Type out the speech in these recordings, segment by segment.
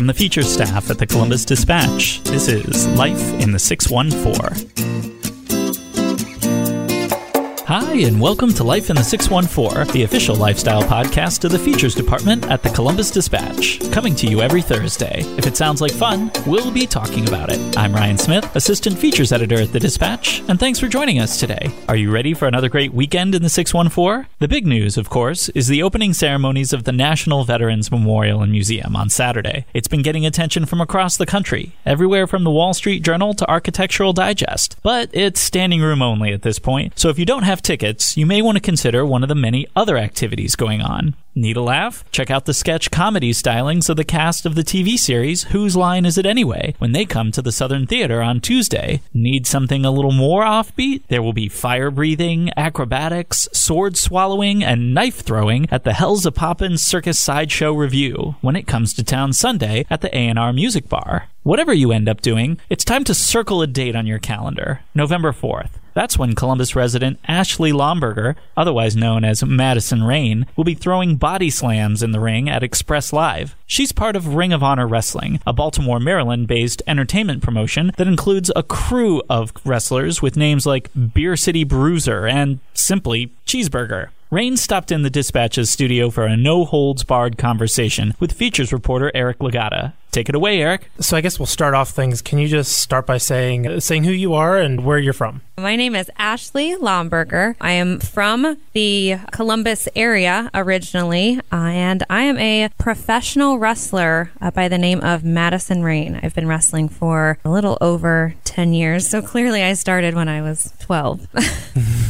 From the feature staff at the Columbus Dispatch, this is Life in the 614. Hi, and welcome to Life in the 614, the official lifestyle podcast of the features department at the Columbus Dispatch, coming to you every Thursday. If it sounds like fun, we'll be talking about it. I'm Ryan Smith, assistant features editor at the Dispatch, and thanks for joining us today. Are you ready for another great weekend in the 614? The big news, of course, is the opening ceremonies of the National Veterans Memorial and Museum on Saturday. It's been getting attention from across the country, everywhere from the Wall Street Journal to Architectural Digest, but it's standing room only at this point, so if you don't have have tickets, you may want to consider one of the many other activities going on. Need a laugh? Check out the sketch comedy stylings of the cast of the TV series Whose Line Is It Anyway? when they come to the Southern Theater on Tuesday. Need something a little more offbeat? There will be fire breathing, acrobatics, sword swallowing, and knife throwing at the Hellzapoppin Circus Sideshow Revue when it comes to town Sunday at the A&R Music Bar. Whatever you end up doing, it's time to circle a date on your calendar, November 4th. That's when Columbus resident Ashley Lomberger, otherwise known as Madison Rain, will be throwing body slams in the ring at Express Live. She's part of Ring of Honor Wrestling, a Baltimore, Maryland based entertainment promotion that includes a crew of wrestlers with names like Beer City Bruiser and simply Cheeseburger. Rain stopped in the dispatch's studio for a no holds barred conversation with features reporter Eric Lagatta. Take it away, Eric. So I guess we'll start off things. Can you just start by saying saying who you are and where you're from? My name is Ashley Lomberger. I am from the Columbus area originally, uh, and I am a professional wrestler uh, by the name of Madison Rain. I've been wrestling for a little over 10 years, so clearly I started when I was 12.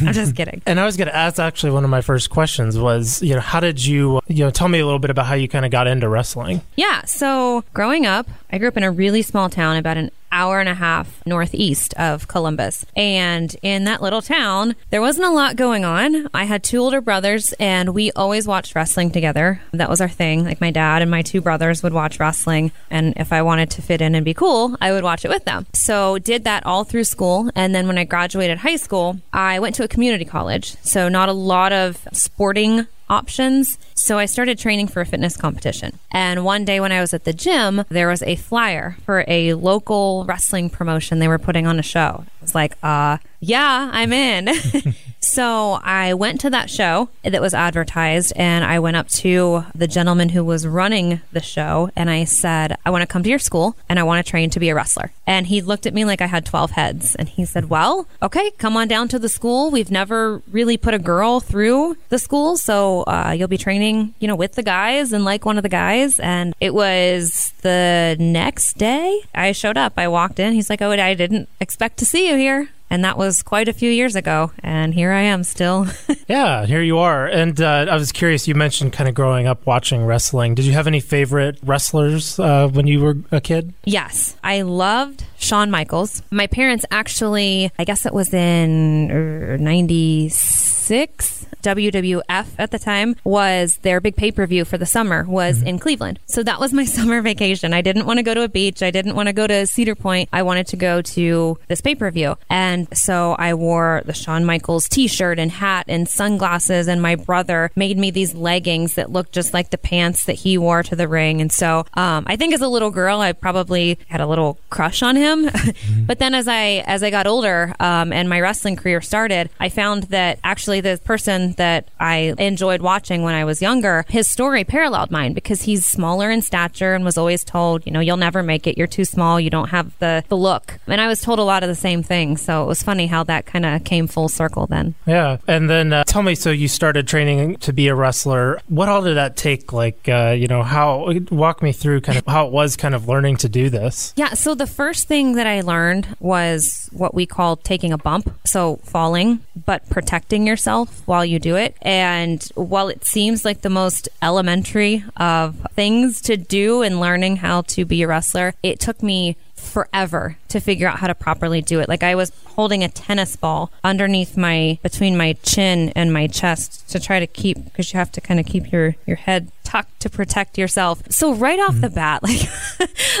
I'm just kidding. And I was going to ask actually one of my first questions was, you know, how did you, you know, tell me a little bit about how you kind of got into wrestling? Yeah, so growing up, I grew up in a really small town about an hour and a half northeast of Columbus. And in that little town, there wasn't a lot going on. I had two older brothers, and we always watched wrestling together. That was our thing. Like my dad and my two brothers would watch wrestling. And if I wanted to fit in and be cool, I would watch it with them. So did that all through school. And then when I graduated high school, I went to a community college. So not a lot of sporting options. So I started training for a fitness competition. And one day when I was at the gym, there was a flyer for a local wrestling promotion. They were putting on a show. I was like, uh, yeah, I'm in. so I went to that show that was advertised and I went up to the gentleman who was running the show and I said, I want to come to your school and I want to train to be a wrestler. And he looked at me like I had 12 heads and he said, Well, okay, come on down to the school. We've never really put a girl through the school. So uh, you'll be training, you know, with the guys and like one of the guys. And it was the next day I showed up. I walked in. He's like, Oh, I didn't expect to see you here. And that was quite a few years ago. And here I am still. yeah, here you are. And uh, I was curious, you mentioned kind of growing up watching wrestling. Did you have any favorite wrestlers uh, when you were a kid? Yes. I loved Shawn Michaels. My parents actually, I guess it was in er, 96 WWF at the time was their big pay per view for the summer was mm-hmm. in Cleveland. So that was my summer vacation. I didn't want to go to a beach. I didn't want to go to Cedar Point. I wanted to go to this pay per view. And so I wore the Shawn Michaels t shirt and hat and sunglasses. And my brother made me these leggings that looked just like the pants that he wore to the ring. And so um, I think as a little girl, I probably had a little crush on him. mm-hmm. But then as I as I got older um, and my wrestling career started, I found that actually the person that I enjoyed watching when I was younger, his story paralleled mine because he's smaller in stature and was always told, you know, you'll never make it. You're too small. You don't have the, the look. And I was told a lot of the same things. So it was funny how that kind of came full circle then. Yeah. And then uh, tell me, so you started training to be a wrestler. What all did that take? Like, uh, you know, how, walk me through kind of how it was kind of learning to do this. Yeah. So the first thing that I learned was what we call taking a bump. So falling, but protecting yourself while you do it. And while it seems like the most elementary of things to do in learning how to be a wrestler, it took me forever to figure out how to properly do it. Like I was holding a tennis ball underneath my between my chin and my chest to try to keep because you have to kind of keep your your head tucked to protect yourself. So right off mm-hmm. the bat, like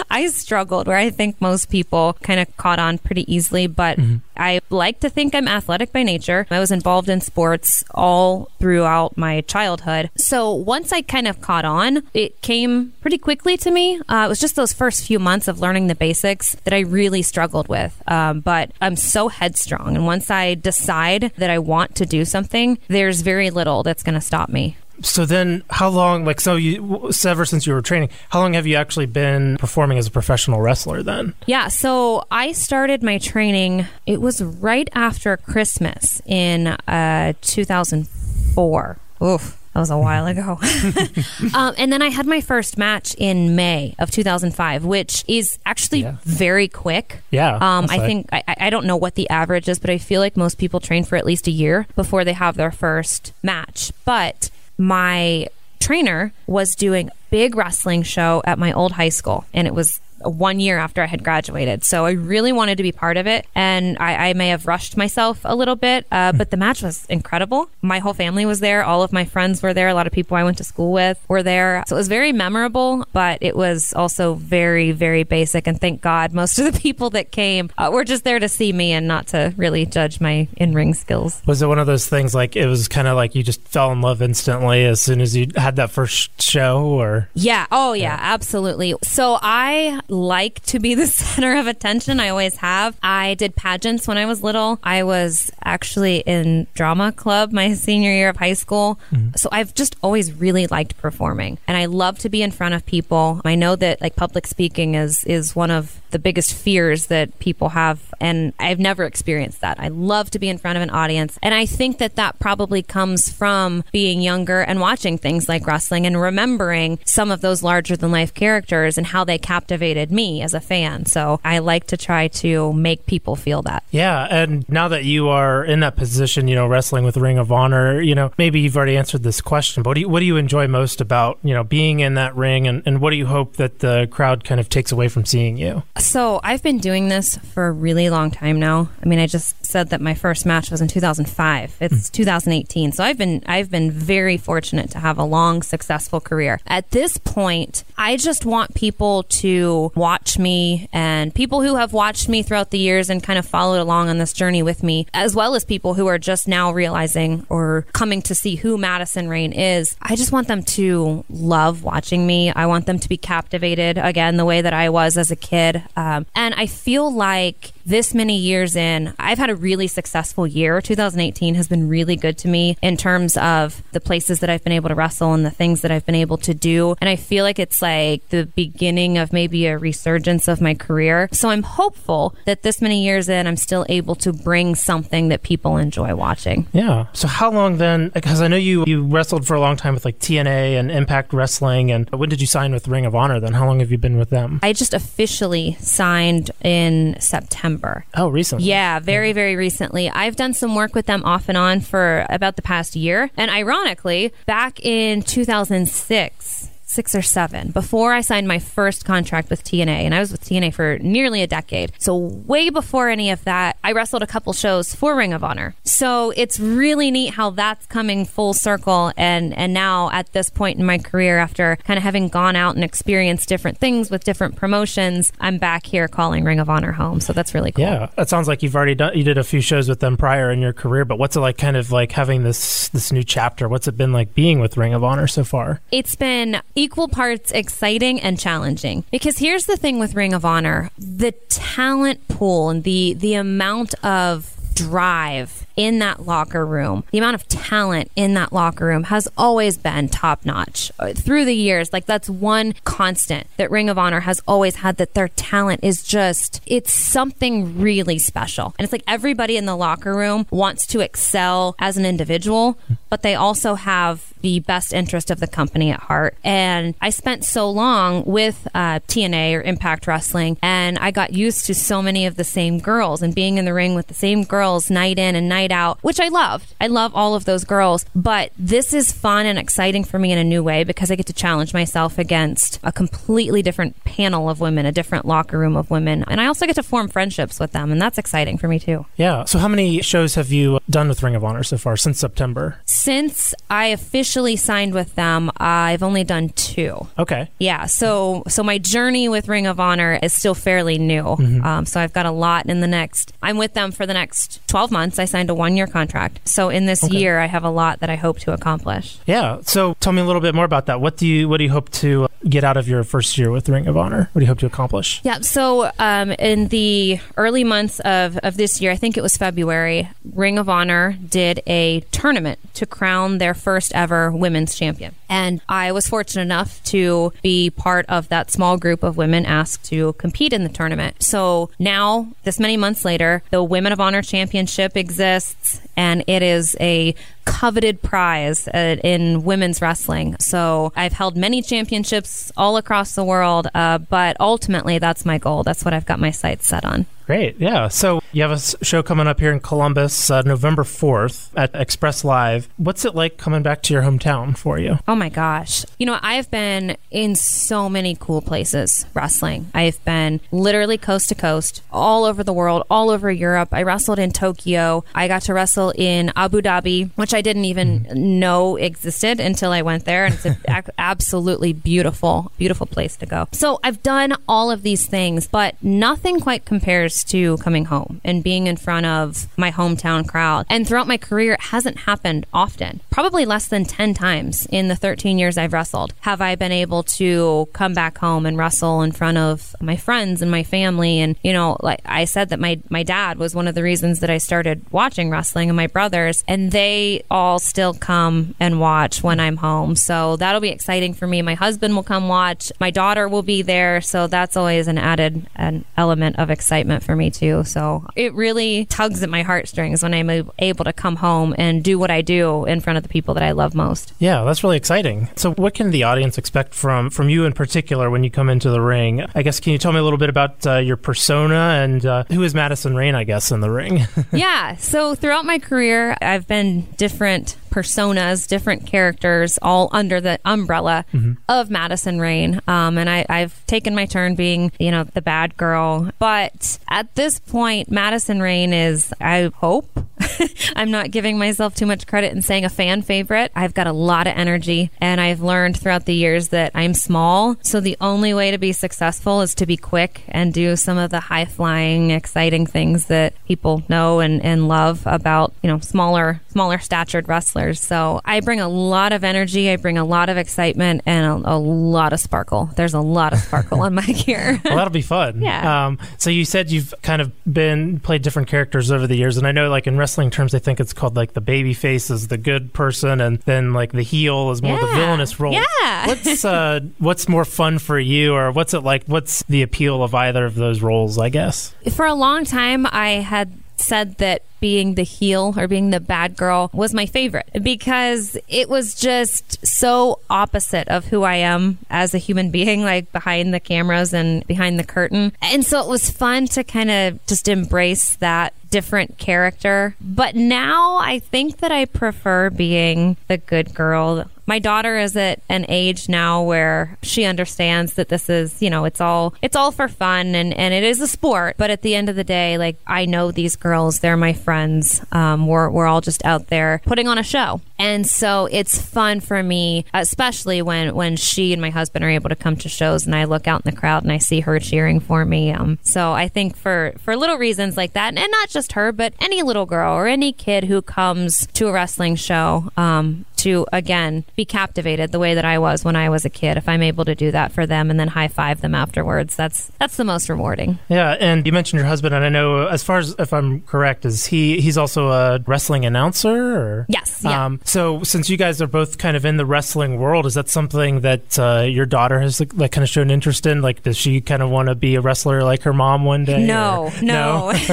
I struggled where I think most people kind of caught on pretty easily, but mm-hmm. I like to think I'm athletic by nature. I was involved in sports all throughout my childhood. So once I kind of caught on, it came pretty quickly to me. Uh, it was just those first few months of learning the basics that I really struggled with. Um, but I'm so headstrong. And once I decide that I want to do something, there's very little that's going to stop me so then how long like so you ever since you were training how long have you actually been performing as a professional wrestler then yeah so i started my training it was right after christmas in uh, 2004 oof that was a while ago. um, and then I had my first match in May of 2005, which is actually yeah. very quick. Yeah. Um, I think, I, I don't know what the average is, but I feel like most people train for at least a year before they have their first match. But my trainer was doing big wrestling show at my old high school and it was one year after I had graduated. So I really wanted to be part of it. And I, I may have rushed myself a little bit, uh, but the match was incredible. My whole family was there. All of my friends were there. A lot of people I went to school with were there. So it was very memorable, but it was also very, very basic. And thank God most of the people that came uh, were just there to see me and not to really judge my in ring skills. Was it one of those things like it was kind of like you just fell in love instantly as soon as you had that first show or? Yeah. Oh, yeah, yeah. absolutely. So I like to be the center of attention. I always have. I did pageants when I was little. I was actually in drama club my senior year of high school. Mm-hmm. So I've just always really liked performing and I love to be in front of people. I know that like public speaking is is one of the biggest fears that people have and I've never experienced that. I love to be in front of an audience and I think that that probably comes from being younger and watching things like wrestling and remembering some of those larger than life characters and how they captivated me as a fan. So I like to try to make people feel that. Yeah. And now that you are in that position, you know, wrestling with Ring of Honor, you know, maybe you've already answered this question, but what do you, what do you enjoy most about, you know, being in that ring and, and what do you hope that the crowd kind of takes away from seeing you? So I've been doing this for a really long time now. I mean, I just said that my first match was in 2005. It's mm. 2018. So I've been, I've been very fortunate to have a long, successful career. At this point, I just want people to watch me and people who have watched me throughout the years and kind of followed along on this journey with me, as well as people who are just now realizing or coming to see who Madison Rain is. I just want them to love watching me. I want them to be captivated again the way that I was as a kid. Um, and I feel like this many years in, I've had a really successful year. 2018 has been really good to me in terms of the places that I've been able to wrestle and the things that I've been able to do. And I feel like it's like the beginning of maybe a resurgence of my career. So I'm hopeful that this many years in, I'm still able to bring something that people enjoy watching. Yeah. So how long then? Because I know you you wrestled for a long time with like TNA and Impact Wrestling. And when did you sign with Ring of Honor? Then how long have you been with them? I just officially signed in September. September. Oh, recently. Yeah, very, very recently. I've done some work with them off and on for about the past year. And ironically, back in 2006, six or seven before I signed my first contract with TNA. And I was with TNA for nearly a decade. So, way before any of that, I wrestled a couple shows for Ring of Honor. So, it's really neat how that's coming full circle. And, and now, at this point in my career, after kind of having gone out and experienced different things with different promotions, I'm back here calling Ring of Honor home. So, that's really cool. Yeah. That sounds like you've already done, you did a few shows with them prior in your career. But what's it like kind of like having this, this new chapter? What's it been like being with Ring of Honor so far? It's been equal parts exciting and challenging. Because here's the thing with Ring of Honor the talent pool and the, the amount of drive in that locker room, the amount of talent in that locker room has always been top notch uh, through the years. Like that's one constant that Ring of Honor has always had that their talent is just, it's something really special. And it's like everybody in the locker room wants to excel as an individual, but they also have the best interest of the company at heart. And I spent so long with uh, TNA or Impact Wrestling, and I got used to so many of the same girls and being in the ring with the same girls night in and night out, which I loved. I love all of those girls, but this is fun and exciting for me in a new way because I get to challenge myself against a completely different panel of women, a different locker room of women, and I also get to form friendships with them, and that's exciting for me too. Yeah. So, how many shows have you done with Ring of Honor so far since September? Since I officially signed with them, I've only done two. Okay. Yeah, so so my journey with Ring of Honor is still fairly new. Um, so I've got a lot in the next. I'm with them for the next 12 months. I signed a one year contract. So in this year, I have a lot that I hope to accomplish. Yeah. So, tell me a little bit more about that. What do you What do you hope to get out of your first year with Ring of Honor? What do you hope to accomplish? Yeah, so um, in the early months of, of this year, I think it was February, Ring of Honor did a tournament to crown their first ever women's champion. And I was fortunate enough to be part of that small group of women asked to compete in the tournament. So now, this many months later, the Women of Honor Championship exists, and it is a coveted prize uh, in women's wrestling. So I've held many championships all across the world, uh, but ultimately that's my goal. That's what I've got my sights set on. Great. Yeah. So you have a show coming up here in Columbus, uh, November 4th at Express Live. What's it like coming back to your hometown for you? Oh my gosh. You know, I've been in so many cool places wrestling. I've been literally coast to coast, all over the world, all over Europe. I wrestled in Tokyo. I got to wrestle in Abu Dhabi, which I didn't even mm-hmm. know existed until I went there. And it's an absolutely beautiful, beautiful place to go. So I've done all of these things, but nothing quite compares to coming home and being in front of my hometown crowd. And throughout my career, it hasn't happened often. Probably less than 10 times in the 13 years I've wrestled have I been able to come back home and wrestle in front of my friends and my family. And, you know, like I said that my, my dad was one of the reasons that I started watching wrestling and my brothers, and they all still come and watch when I'm home. So that'll be exciting for me. My husband will come watch. My daughter will be there. So that's always an added an element of excitement for me too. So it really tugs at my heartstrings when I'm able to come home and do what I do in front of the people that I love most. Yeah, that's really exciting. So, what can the audience expect from from you in particular when you come into the ring? I guess can you tell me a little bit about uh, your persona and uh, who is Madison Rain? I guess in the ring. yeah. So throughout my career, I've been different personas, different characters, all under the umbrella of Madison Rain. Um, and I, I've taken my turn being, you know, the bad girl. But at this point, Madison Rain is, I hope, I'm not giving myself too much credit in saying a fan favorite. I've got a lot of energy, and I've learned throughout the years that I'm small. So the only way to be successful is to be quick and do some of the high flying, exciting things that people know and, and love about, you know, smaller, smaller statured wrestlers. So I bring a lot of energy, I bring a lot of excitement, and a, a lot of sparkle. There's a lot of sparkle on my gear. well, that'll be fun. Yeah. Um, so you said you've kind of been played different characters over the years, and I know like in wrestling terms, I think it's called like the baby face is the good person, and then like the heel is more the villainous role. Yeah. What's uh, what's more fun for you, or what's it like? What's the appeal of either of those roles? I guess. for a long time I had said that being the heel or being the bad girl was my favorite because it was just so opposite of who I am as a human being, like behind the cameras and behind the curtain. And so it was fun to kind of just embrace that different character. But now I think that I prefer being the good girl. My daughter is at an age now where she understands that this is, you know, it's all it's all for fun and and it is a sport. But at the end of the day, like I know these girls, they're my friends. Um, we're we're all just out there putting on a show, and so it's fun for me, especially when when she and my husband are able to come to shows, and I look out in the crowd and I see her cheering for me. Um, so I think for for little reasons like that, and not just her, but any little girl or any kid who comes to a wrestling show, um, to again be captivated the way that I was when I was a kid. If I'm able to do that for them and then high five them afterwards, that's that's the most rewarding. Yeah, and you mentioned your husband, and I know, as far as if I'm correct, is he he's also a wrestling announcer? Or? Yes, yeah. Um, So, since you guys are both kind of in the wrestling world, is that something that uh, your daughter has like, like, kind of shown interest in? Like, does she kind of want to be a wrestler like her mom one day? No, or- no,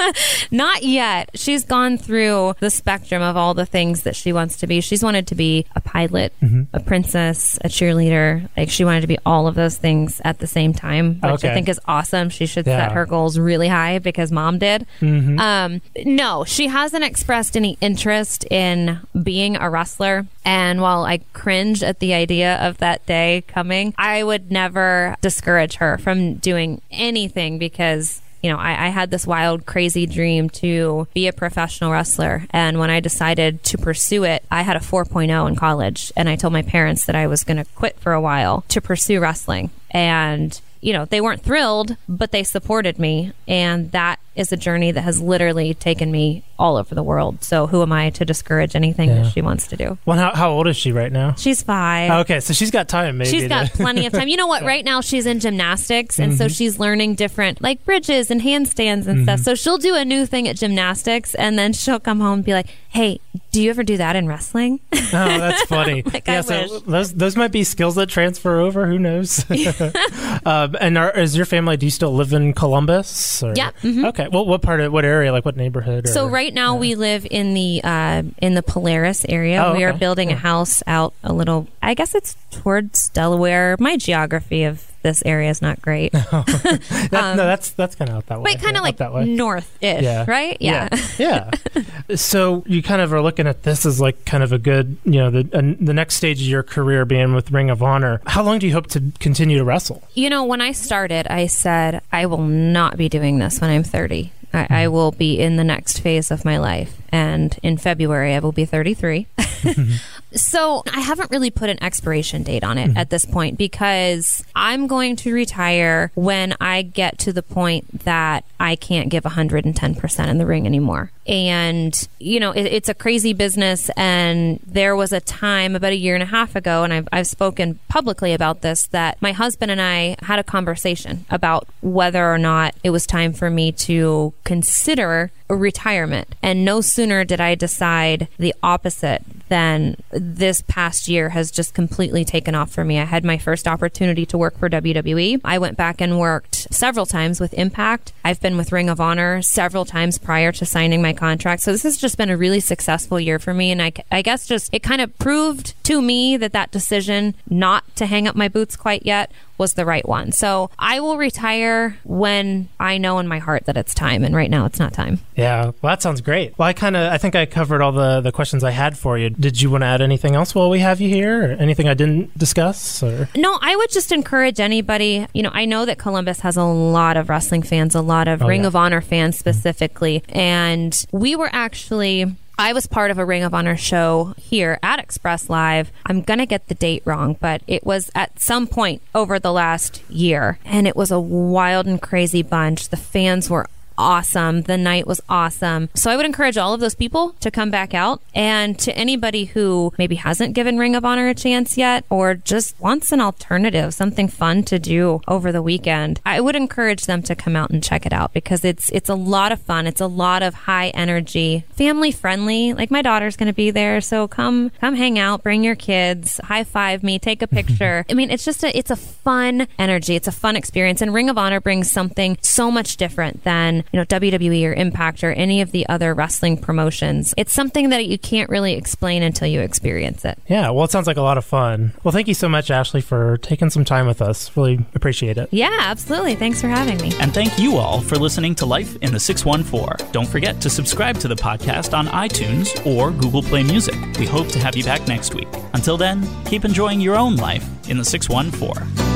not yet. She's gone through the spectrum of all the things that she wants to be. She's wanted to be a pilot, a princess, a cheerleader. Like she wanted to be all of those things at the same time, which Okay. I think is awesome. She should Yeah. set her goals really high because mom did. Mhm. Um, no, she hasn't expressed any interest in being a wrestler. And while I cringe at the idea of that day coming, I would never discourage her from doing anything because. You know, I, I had this wild, crazy dream to be a professional wrestler. And when I decided to pursue it, I had a 4.0 in college. And I told my parents that I was going to quit for a while to pursue wrestling. And you know, they weren't thrilled, but they supported me. And that is a journey that has literally taken me all over the world. So who am I to discourage anything Yeah. that she wants to do? Well, how, how old is she right now? She's five. Okay, so she's got time. Maybe She's got plenty of time. You know what? Right now, she's in gymnastics, and so she's learning different like bridges and handstands and stuff. So she'll do a new thing at gymnastics, and then she'll come home and be like, "Hey, do you ever do that in wrestling?" oh, that's funny. Like, yeah, I so wish. those those might be skills that transfer over. Who knows? um, and are, is your family? Do you still live in Columbus? Or? Yeah, mhm. Okay. Well, what part of what area? Like what neighborhood? So right now we live in the uh, in the Polaris area. Oh, We are building Yeah. a house out a little. I guess it's towards Delaware. My geography of this area is not great, That- no, that's that's kind of out that way. but kind of up like north-ish, Yeah. right? Yeah. yeah. yeah. So you kind of are looking at this as like kind of a good, you know, the uh, the next stage of your career being with Ring of Honor. How long do you hope to continue to wrestle? You know, when I started, I said I will not be doing this when I'm 30. I, I will be in the next phase of my life, and in February I will be 33. So I haven't really put an expiration date on it mm-hmm. at this point because I'm going to retire when I get to the point that I can't give 110% in the ring anymore. And, you know, it, it's a crazy business. And there was a time about a year and a half ago, and I've, I've spoken publicly about this, that my husband and I had a conversation about whether or not it was time for me to consider a retirement. And no sooner did I decide the opposite than this past year has just completely taken off for me. I had my first opportunity to work for WWE. I went back and worked several times with Impact. I've been with Ring of Honor several times prior to signing my contract. So this has just been a really successful year for me. And I, I guess just it kind of proved to me that that decision not to hang up my boots quite yet was the right one. So I will retire when I know in my heart that it's time. And right now it's not time. Yeah, well, that sounds great. Well, I kind of, I think I covered all the the questions I had for you. Did you want to add anything else while we have you here, or anything I didn't discuss? Or No, I would just encourage anybody. You know, I know that Columbus has a lot of wrestling fans, a lot of Oh, Ring yeah. of Honor fans specifically. And we were actually. I was part of a Ring of Honor show here at Express Live. I'm going to get the date wrong, but it was at some point over the last year. And it was a wild and crazy bunch. The fans were awesome. The night was awesome. So I would encourage all of those people to come back out. And to anybody who maybe hasn't given Ring of Honor a chance yet or just wants an alternative, something fun to do over the weekend, I would encourage them to come out and check it out because it's it's a lot of fun. It's a lot of high energy, family friendly. Like my daughter's going to be there, so come come hang out, bring your kids, high five me, take a picture. I mean, it's just a it's a fun energy. It's a fun experience and Ring of Honor brings something so much different than you know WWE or Impact or any of the other wrestling promotions. It's something that you can't really explain until you experience it. yeah, well, it sounds like a lot of fun. Well, thank you so much, Ashley, for taking some time with us. Really appreciate it. Yeah, absolutely. Thanks for having me. And thank you all for listening to Life in the 614. Don't forget to subscribe to the podcast on iTunes or Google Play Music. We hope to have you back next week. Until then, keep enjoying your own life in the 614.